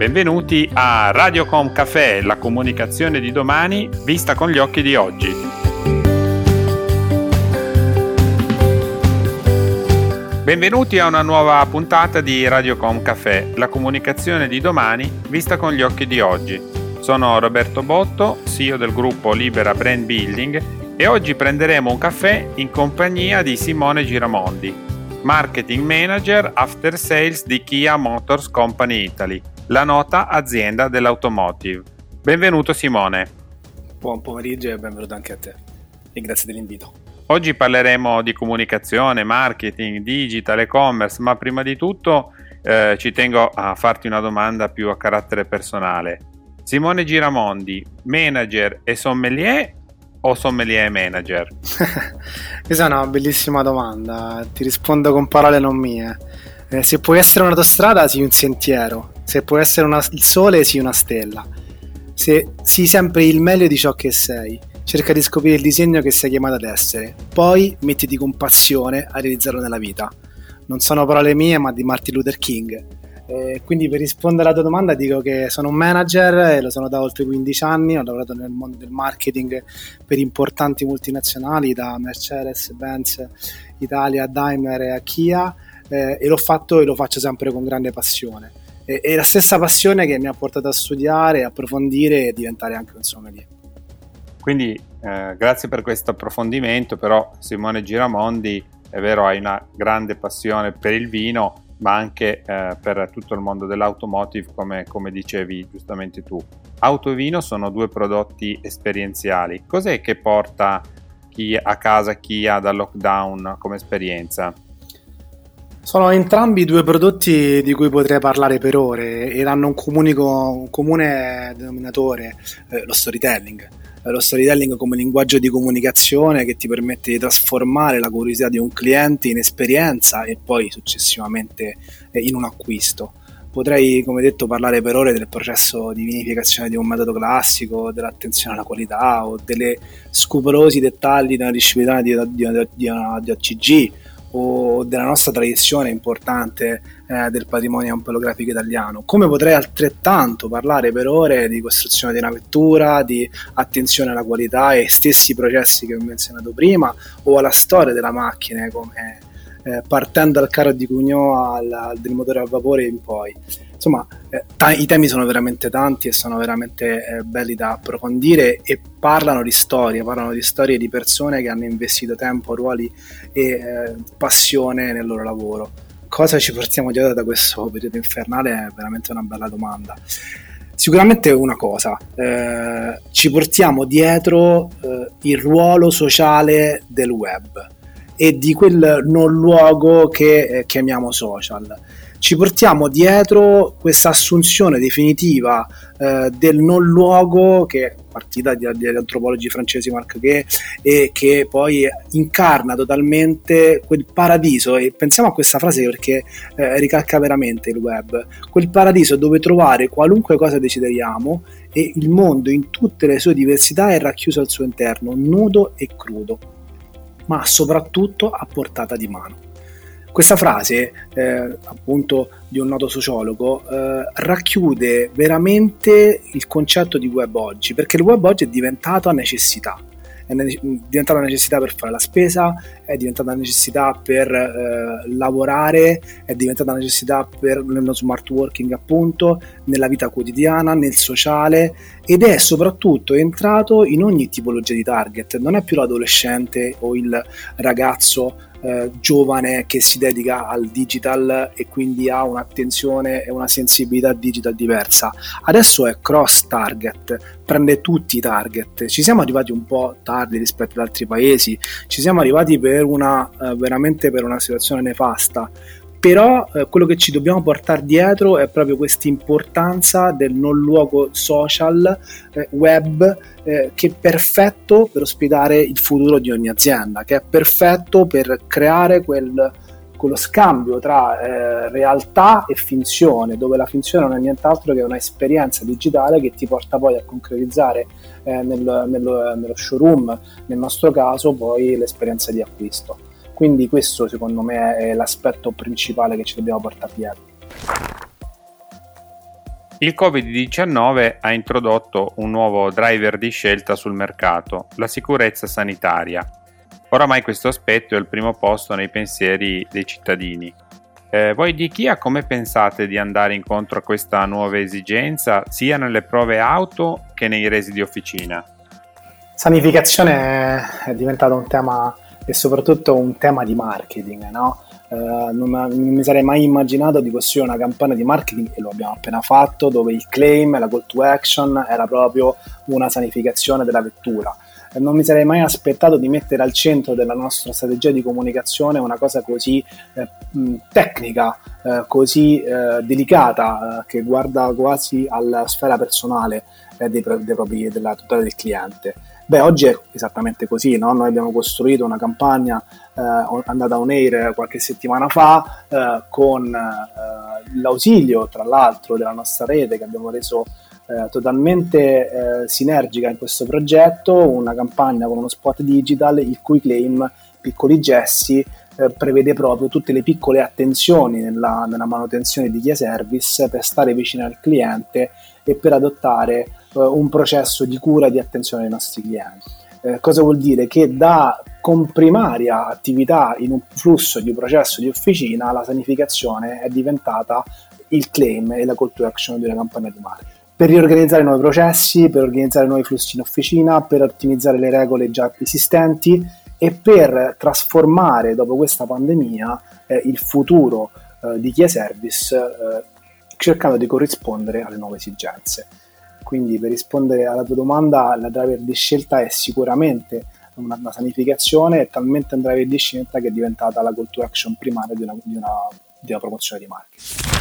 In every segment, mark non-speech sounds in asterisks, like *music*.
Benvenuti a Radiocom Café, la comunicazione di domani vista con gli occhi di oggi. Benvenuti a una nuova puntata di Radiocom Café, la comunicazione di domani vista con gli occhi di oggi. Sono Roberto Botto, CEO del gruppo Libera Brand Building e oggi prenderemo un caffè in compagnia di Simone Giramondi, Marketing Manager After Sales di Kia Motors Company Italy, la nota azienda dell'automotive. Benvenuto Simone. Buon pomeriggio e benvenuto anche a te e grazie dell'invito. Oggi parleremo di comunicazione, marketing, digital, e-commerce, ma prima di tutto eh, ci tengo a farti una domanda più a carattere personale. Simone Giramondi, manager e sommelier o sommelier e manager? *laughs* Questa è una bellissima domanda, ti rispondo con parole non mie. Eh, se puoi essere un'autostrada, sii un sentiero. Se puoi essere una, il sole, sii una stella. Se sii sempre il meglio di ciò che sei. Cerca di scoprire il disegno che sei chiamato ad essere. Poi mettiti con passione a realizzarlo nella vita. Non sono parole mie, ma di Martin Luther King eh, quindi per rispondere alla tua domanda dico che sono un manager e lo sono da oltre 15 anni, ho lavorato nel mondo del marketing per importanti multinazionali da Mercedes, Benz, Italia, Daimler e Kia eh, e l'ho fatto e lo faccio sempre con grande passione. E, è la stessa passione che mi ha portato a studiare, approfondire e diventare anche un sommelier. Quindi eh, grazie per questo approfondimento, però Simone Giramondi è vero hai una grande passione per il vino, ma anche eh, per tutto il mondo dell'automotive, come, come dicevi giustamente tu. Auto e vino sono due prodotti esperienziali. Cos'è che porta chi a casa chi ha da lockdown come esperienza? Sono entrambi due prodotti di cui potrei parlare per ore ed hanno un, comunico, un comune denominatore, eh, lo storytelling lo storytelling come linguaggio di comunicazione che ti permette di trasformare la curiosità di un cliente in esperienza e poi successivamente eh, in un acquisto. Potrei, come detto, parlare per ore del processo di vinificazione di un metodo classico, dell'attenzione alla qualità o delle scrupolosi dettagli della disciplina di, di, di, di, di OCG o della nostra tradizione importante eh, del patrimonio ampellografico italiano. Come potrei altrettanto parlare per ore di costruzione di una vettura, di attenzione alla qualità e stessi processi che ho menzionato prima o alla storia della macchina come eh, partendo dal carro di Cugnò al, al, del motore a vapore in poi. Insomma, eh, t- i temi sono veramente tanti e sono veramente eh, belli da approfondire e parlano di storie, parlano di storie di persone che hanno investito tempo, ruoli e eh, passione nel loro lavoro. Cosa ci portiamo dietro da questo periodo infernale è veramente una bella domanda. Sicuramente una cosa, eh, ci portiamo dietro eh, il ruolo sociale del web e di quel non luogo che eh, chiamiamo social. Ci portiamo dietro questa assunzione definitiva eh, del non luogo che è partita dagli antropologi francesi Marc Gay e che poi incarna totalmente quel paradiso. E pensiamo a questa frase perché eh, ricalca veramente il web. Quel paradiso dove trovare qualunque cosa desideriamo e il mondo in tutte le sue diversità è racchiuso al suo interno nudo e crudo ma soprattutto a portata di mano. Questa frase, eh, appunto, di un noto sociologo, eh, racchiude veramente il concetto di web oggi, perché il web oggi è diventato necessità è diventata una necessità per fare la spesa, è diventata una necessità per eh, lavorare, è diventata una necessità per nello smart working appunto, nella vita quotidiana, nel sociale ed è soprattutto entrato in ogni tipologia di target, non è più l'adolescente o il ragazzo eh, giovane che si dedica al digital e quindi ha un'attenzione e una sensibilità digital diversa. Adesso è cross target, prende tutti i target. Ci siamo arrivati un po' tardi rispetto ad altri paesi, ci siamo arrivati per una eh, veramente per una situazione nefasta però eh, quello che ci dobbiamo portare dietro è proprio questa importanza del non luogo social eh, web eh, che è perfetto per ospitare il futuro di ogni azienda, che è perfetto per creare quel, quello scambio tra eh, realtà e finzione, dove la finzione non è nient'altro che un'esperienza digitale che ti porta poi a concretizzare eh, nel, nel, nello showroom, nel nostro caso poi l'esperienza di acquisto. Quindi questo secondo me è l'aspetto principale che ci dobbiamo portare dietro. Il Covid-19 ha introdotto un nuovo driver di scelta sul mercato, la sicurezza sanitaria. Oramai questo aspetto è al primo posto nei pensieri dei cittadini. Eh, voi di Kia come pensate di andare incontro a questa nuova esigenza sia nelle prove auto che nei resi di officina? Sanificazione è diventato un tema e soprattutto un tema di marketing, no? eh, non, non, mi sarei mai immaginato di costruire una campagna di marketing e lo abbiamo appena fatto dove il claim, la call to action era proprio una sanificazione della vettura non mi sarei mai aspettato di mettere al centro della nostra strategia di comunicazione una cosa così eh, tecnica, eh, così eh, delicata, eh, che guarda quasi alla sfera personale eh, dei, dei propri, della tutela del cliente. Beh, oggi è esattamente così, no? noi abbiamo costruito una campagna eh, andata on air qualche settimana fa con l'ausilio, tra l'altro, della nostra rete che abbiamo reso eh, totalmente eh, sinergica in questo progetto, una campagna con uno spot digital il cui claim Piccoli Gessi eh, prevede proprio tutte le piccole attenzioni nella, nella, manutenzione di Chia Service per stare vicino al cliente e per adottare eh, un processo di cura e di attenzione ai nostri clienti. Eh, cosa vuol dire? Che da comprimaria attività in un flusso di processo di officina la sanificazione è diventata il claim e la call to action di una campagna di marketing per riorganizzare nuovi processi, per organizzare nuovi flussi in officina, per ottimizzare le regole già esistenti e per trasformare dopo questa pandemia eh, il futuro eh, di Chia Service eh, cercando di corrispondere alle nuove esigenze. Quindi per rispondere alla tua domanda, la driver di scelta è sicuramente una, una sanificazione, è talmente un driver di scelta che è diventata la call to action primaria di una, di una, di una promozione di marketing.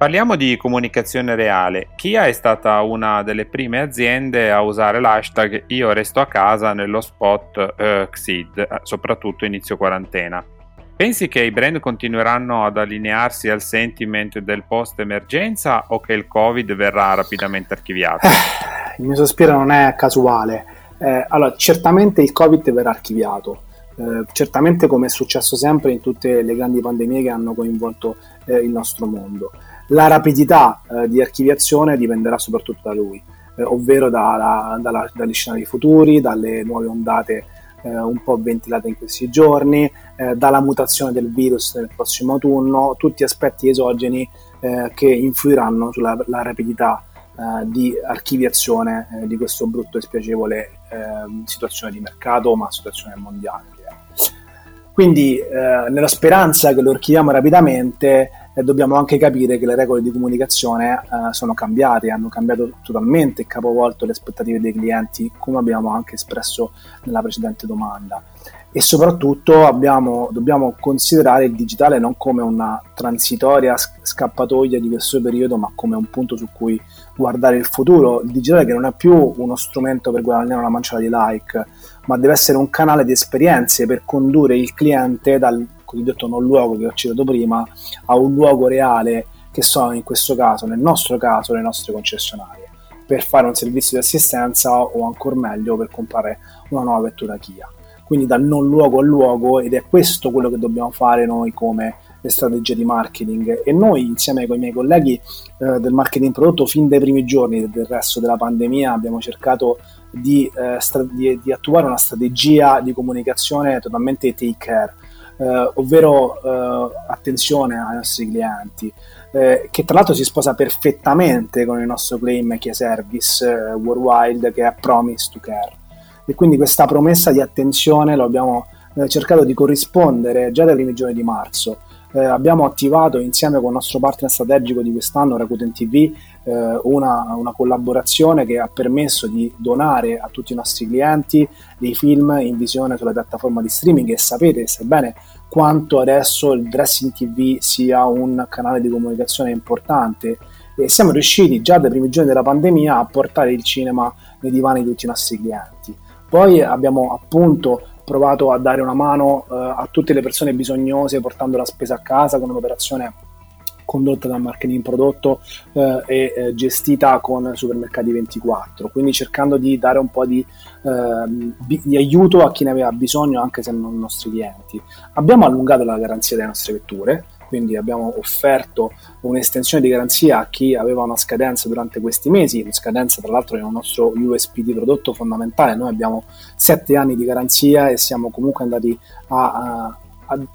Parliamo di comunicazione reale. Kia è stata una delle prime aziende a usare l'hashtag Io resto a casa nello spot eh, XID, eh, soprattutto inizio quarantena. Pensi che i brand continueranno ad allinearsi al sentiment del post emergenza o che il Covid verrà rapidamente archiviato? Eh, il mio sospiro non è casuale. Eh, allora, certamente il Covid verrà archiviato. Eh, certamente come è successo sempre in tutte le grandi pandemie che hanno coinvolto eh, il nostro mondo. La rapidità eh, di archiviazione dipenderà soprattutto da lui, eh, ovvero da, da, dalla, dagli scenari futuri, dalle nuove ondate eh, un po' ventilate in questi giorni, eh, dalla mutazione del virus nel prossimo autunno, tutti aspetti esogeni eh, che influiranno sulla rapidità eh, di archiviazione di questo brutto e spiacevole ehm, situazione di mercato, ma situazione mondiale. Quindi, nella speranza che lo archiviamo rapidamente, e dobbiamo anche capire che le regole di comunicazione eh, sono cambiate, hanno cambiato totalmente e capovolto le aspettative dei clienti, come abbiamo anche espresso nella precedente domanda. E soprattutto abbiamo, dobbiamo considerare il digitale non come una transitoria scappatoia di questo periodo, ma come un punto su cui guardare il futuro. Il digitale che non è più uno strumento per guadagnare una manciata di like, ma deve essere un canale di esperienze per condurre il cliente dal cosiddetto non luogo che ho citato prima a un luogo reale che sono in questo caso, nel nostro caso, le nostre concessionarie per fare un servizio di assistenza o ancora meglio per comprare una nuova vettura Kia. Quindi dal non luogo al luogo ed è questo quello che dobbiamo fare noi come le strategie di marketing e noi insieme con i miei colleghi eh, del marketing prodotto fin dai primi giorni del resto della pandemia abbiamo cercato di, eh, stra- di, di attuare una strategia di comunicazione totalmente take care eh, ovvero eh, attenzione ai nostri clienti, eh, che tra l'altro si sposa perfettamente con il nostro claim Chia Service eh, Worldwide che è Promise to Care. E quindi questa promessa di attenzione lo abbiamo eh, cercato di corrispondere già dai primi giorni di marzo eh, abbiamo attivato insieme con il nostro partner strategico di quest'anno, Rakuten TV, eh, una, una, collaborazione che ha permesso di donare a tutti i nostri clienti dei film in visione sulla piattaforma di streaming e sapete, sebbene quanto adesso il dressing TV sia un canale di comunicazione importante e siamo riusciti già dai primi giorni della pandemia a portare il cinema nei divani di tutti i nostri clienti. Poi abbiamo appunto provato a dare una mano eh, a tutte le persone bisognose portando la spesa a casa con un'operazione condotta dal marketing prodotto eh, e eh, gestita con Supermercati 24, quindi cercando di dare un po' di, eh, di, aiuto a chi ne aveva bisogno anche se non i nostri clienti. Abbiamo allungato la garanzia delle nostre vetture, quindi abbiamo offerto un'estensione di garanzia a chi aveva una scadenza durante questi mesi, la scadenza tra l'altro è un nostro USP di prodotto fondamentale, noi abbiamo 7 anni di garanzia e siamo comunque andati a, a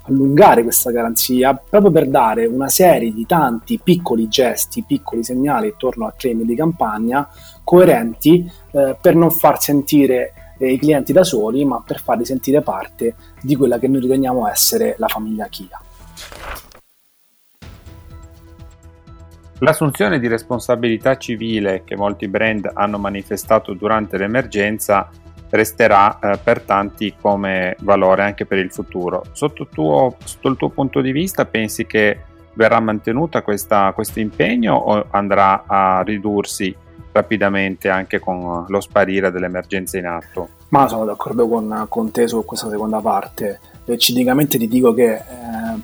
allungare questa garanzia proprio per dare una serie di tanti piccoli gesti, piccoli segnali attorno al claim di campagna coerenti eh, per non far sentire eh, i clienti da soli, ma per farli sentire parte di quella che noi riteniamo essere la famiglia Kia. L'assunzione di responsabilità civile che molti brand hanno manifestato durante l'emergenza resterà eh, per tanti come valore anche per il futuro. Sotto, tuo, sotto il tuo punto di vista pensi che verrà mantenuta questo impegno o andrà a ridursi rapidamente anche con lo sparire dell'emergenza in atto? Ma sono d'accordo con, con te su questa seconda parte. Cinicamente ti dico che eh,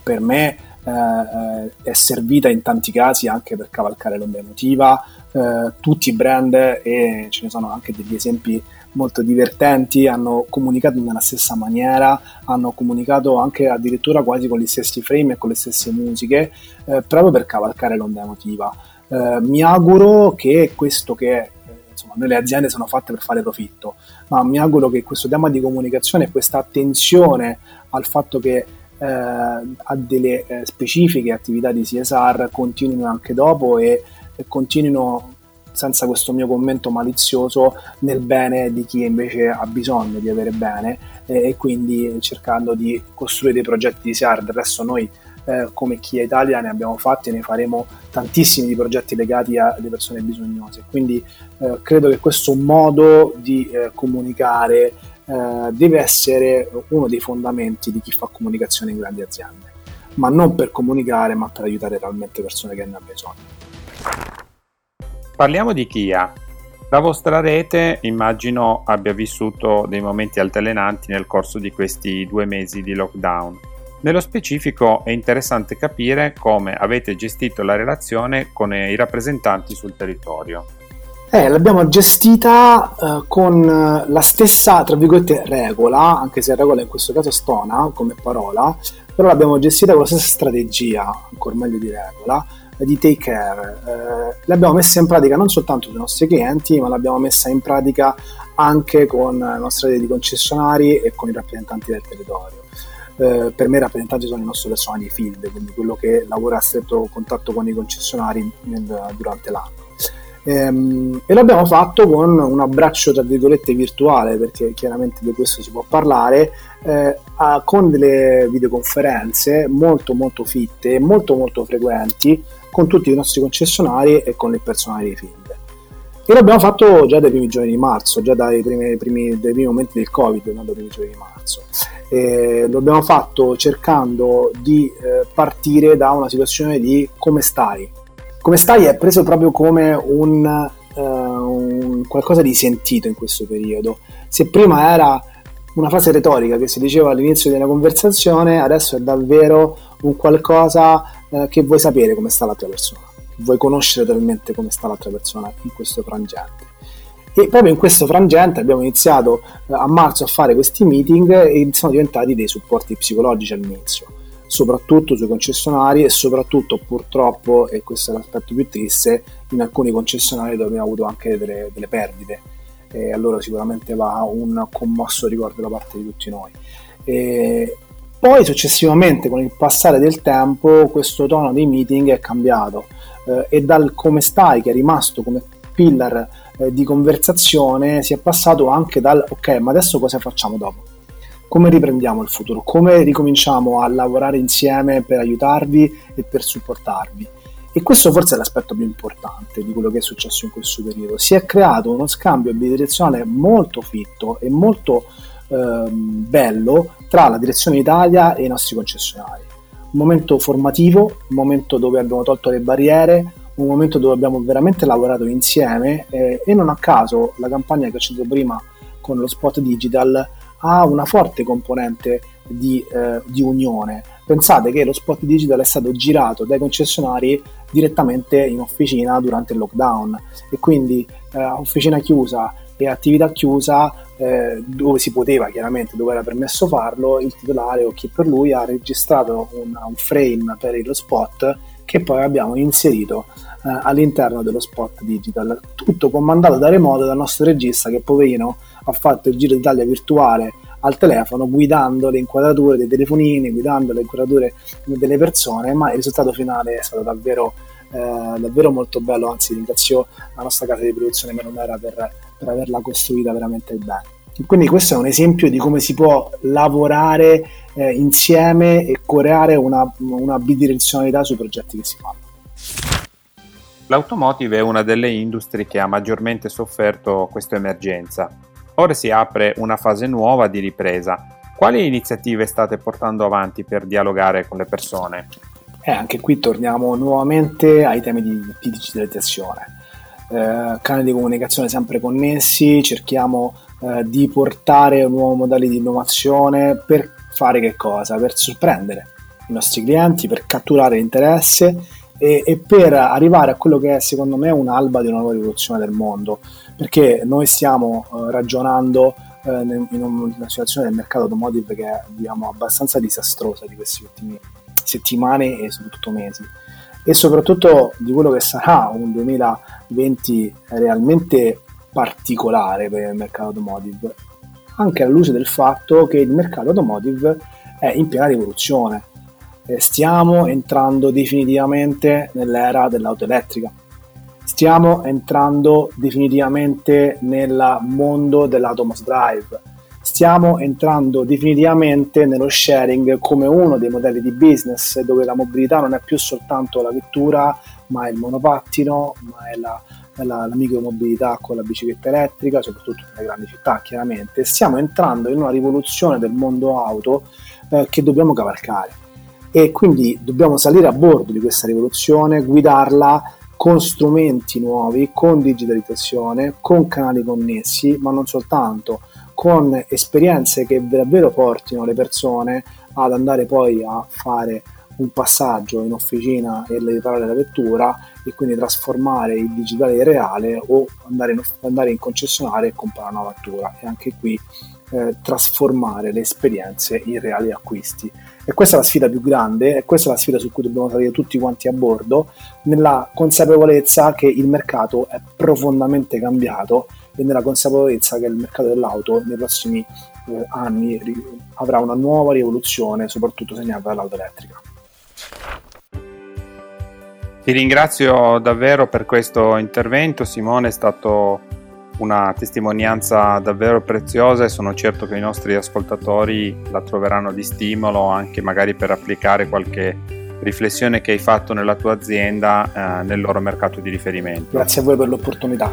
per me eh, è servita in tanti casi anche per cavalcare l'onda emotiva. Eh, tutti i brand, e ce ne sono anche degli esempi molto divertenti, hanno comunicato nella stessa maniera, hanno comunicato anche addirittura quasi con gli stessi frame e con le stesse musiche, eh, proprio per cavalcare l'onda emotiva. Eh, mi auguro che questo che eh, insomma, noi le aziende sono fatte per fare profitto, ma mi auguro che questo tema di comunicazione e questa attenzione al fatto che eh, a delle eh, specifiche attività di CSR continuino anche dopo e, e continuino senza questo mio commento malizioso nel bene di chi invece ha bisogno di avere bene eh, e quindi cercando di costruire dei progetti di SEAR. Del resto noi eh, come Kia Italia ne abbiamo fatti e ne faremo tantissimi di progetti legati alle persone bisognose. Quindi eh, credo che questo modo di eh, comunicare eh, deve essere uno dei fondamenti di chi fa comunicazione in grandi aziende, ma non per comunicare, ma per aiutare realmente persone che ne hanno bisogno. Parliamo di Kia. La vostra rete immagino abbia vissuto dei momenti altalenanti nel corso di questi due mesi di lockdown. Nello specifico è interessante capire come avete gestito la relazione con i rappresentanti sul territorio. Eh, l'abbiamo gestita eh, con la stessa, tra virgolette, regola, anche se regola in questo caso stona come parola, però l'abbiamo gestita con la stessa strategia, ancora meglio di regola, di take care. Eh, l'abbiamo messa in pratica non soltanto con i nostri clienti, ma l'abbiamo messa in pratica anche con la nostra rete di concessionari e con i rappresentanti del territorio. Eh, per me i rappresentanti sono i nostri personali field, quindi quello che lavora a stretto contatto con i concessionari nel, durante l'anno. Ehm, e l'abbiamo fatto con un abbraccio tra virgolette virtuale perché chiaramente di questo si può parlare eh, a, con delle videoconferenze molto molto fitte e molto molto frequenti con tutti i nostri concessionari e con il personale di Field. E l'abbiamo fatto già dai primi giorni di marzo, già dai primi, primi, dai primi momenti del Covid, non dai primi giorni di marzo. E lo abbiamo fatto cercando di eh, partire da una situazione di come stai. Come stai è preso proprio come un, uh, un qualcosa di sentito in questo periodo. Se prima era una frase retorica che si diceva all'inizio della conversazione, adesso è davvero un qualcosa eh, che vuoi sapere come sta l'altra persona, vuoi conoscere talmente come sta l'altra persona in questo frangente. E proprio in questo frangente abbiamo iniziato eh, a marzo a fare questi meeting e sono diventati dei supporti psicologici all'inizio, soprattutto sui concessionari e soprattutto purtroppo, e questo è l'aspetto più triste, in alcuni concessionari dove abbiamo avuto anche delle, delle perdite. E allora sicuramente va un commosso ricordo da parte di tutti noi. E, poi successivamente con il passare del tempo questo tono dei meeting è cambiato eh, e dal come stai che è rimasto come pillar eh, di conversazione si è passato anche dal ok ma adesso cosa facciamo dopo? Come riprendiamo il futuro? Come ricominciamo a lavorare insieme per aiutarvi e per supportarvi? E questo forse è l'aspetto più importante di quello che è successo in questo periodo. Si è creato uno scambio bidirezionale molto fitto e molto ehm, bello tra la direzione Italia e i nostri concessionari. Un momento formativo, un momento dove abbiamo tolto le barriere, un momento dove abbiamo veramente lavorato insieme eh, e non a caso la campagna che ho citato prima con lo spot digital ha una forte componente di, eh, di, unione. Pensate che lo spot digital è stato girato dai concessionari direttamente in officina durante il lockdown e quindi eh, officina chiusa e attività chiusa eh, dove si poteva chiaramente, dove era permesso farlo, il titolare o chi per lui ha registrato un, un frame per lo spot che poi abbiamo inserito eh, all'interno dello spot digital, tutto comandato da remoto dal nostro regista che poverino ha fatto il giro d'Italia virtuale al telefono guidando le inquadrature dei telefonini, guidando le inquadrature delle persone, ma il risultato finale è stato davvero, eh, davvero molto bello, anzi ringrazio la nostra casa di produzione Melonera per, per averla costruita veramente bene. Quindi questo è un esempio di come si può lavorare eh, insieme e creare una, una bidirezionalità sui progetti che si fanno. L'automotive è una delle industrie che ha maggiormente sofferto questa emergenza. Ora si apre una fase nuova di ripresa. Quali iniziative state portando avanti per dialogare con le persone? Eh, anche qui torniamo nuovamente ai temi di, di digitalizzazione. Eh, canali di comunicazione sempre connessi, cerchiamo eh, di portare nuovi modelli di innovazione per fare che cosa? Per sorprendere i nostri clienti, per catturare l'interesse e, e, per arrivare a quello che è secondo me un'alba di una nuova rivoluzione del mondo, perché noi stiamo eh, ragionando eh, in una situazione del mercato automotive che è diciamo, abbastanza disastrosa di queste ultime settimane e soprattutto mesi e soprattutto di quello che sarà un 2020 realmente particolare per il mercato automotive, anche alla luce del fatto che il mercato automotive è in piena rivoluzione stiamo entrando definitivamente nell'era dell'auto elettrica. Stiamo entrando definitivamente nel mondo dell'automos drive. Stiamo entrando definitivamente nello sharing come uno dei modelli di business dove la mobilità non è più soltanto la vettura, ma è il monopattino, ma è la, è la, la micromobilità con la bicicletta elettrica, soprattutto nelle grandi città chiaramente. Stiamo entrando in una rivoluzione del mondo auto eh, che dobbiamo cavalcare e quindi dobbiamo salire a bordo di questa rivoluzione, guidarla con strumenti nuovi, con digitalizzazione, con canali connessi, ma non soltanto, con esperienze che davvero portino le persone ad andare poi a fare un passaggio in officina e riparare la vettura e quindi trasformare il digitale in reale o andare in, andare in concessionaria e comprare una vettura e anche qui eh, trasformare le esperienze in reali acquisti. E questa è la sfida più grande, e questa è la sfida su cui dobbiamo salire tutti quanti a bordo, nella consapevolezza che il mercato è profondamente cambiato e nella consapevolezza che il mercato dell'auto nei prossimi eh, anni ri- avrà una nuova rivoluzione, soprattutto segnata dall'auto elettrica. Ti ringrazio davvero per questo intervento, Simone, è stato una testimonianza davvero preziosa e sono certo che i nostri ascoltatori la troveranno di stimolo anche magari per applicare qualche riflessione che hai fatto nella tua azienda eh, nel loro mercato di riferimento. Grazie a voi per l'opportunità.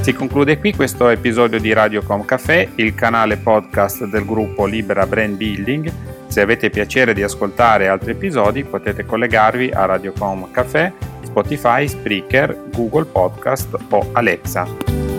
Si conclude qui questo episodio di Radiocom Café, il canale podcast del gruppo Libera Brand Building se avete piacere di ascoltare altri episodi potete collegarvi a Radiocom Café, Spotify, Spreaker, Google Podcast o Alexa.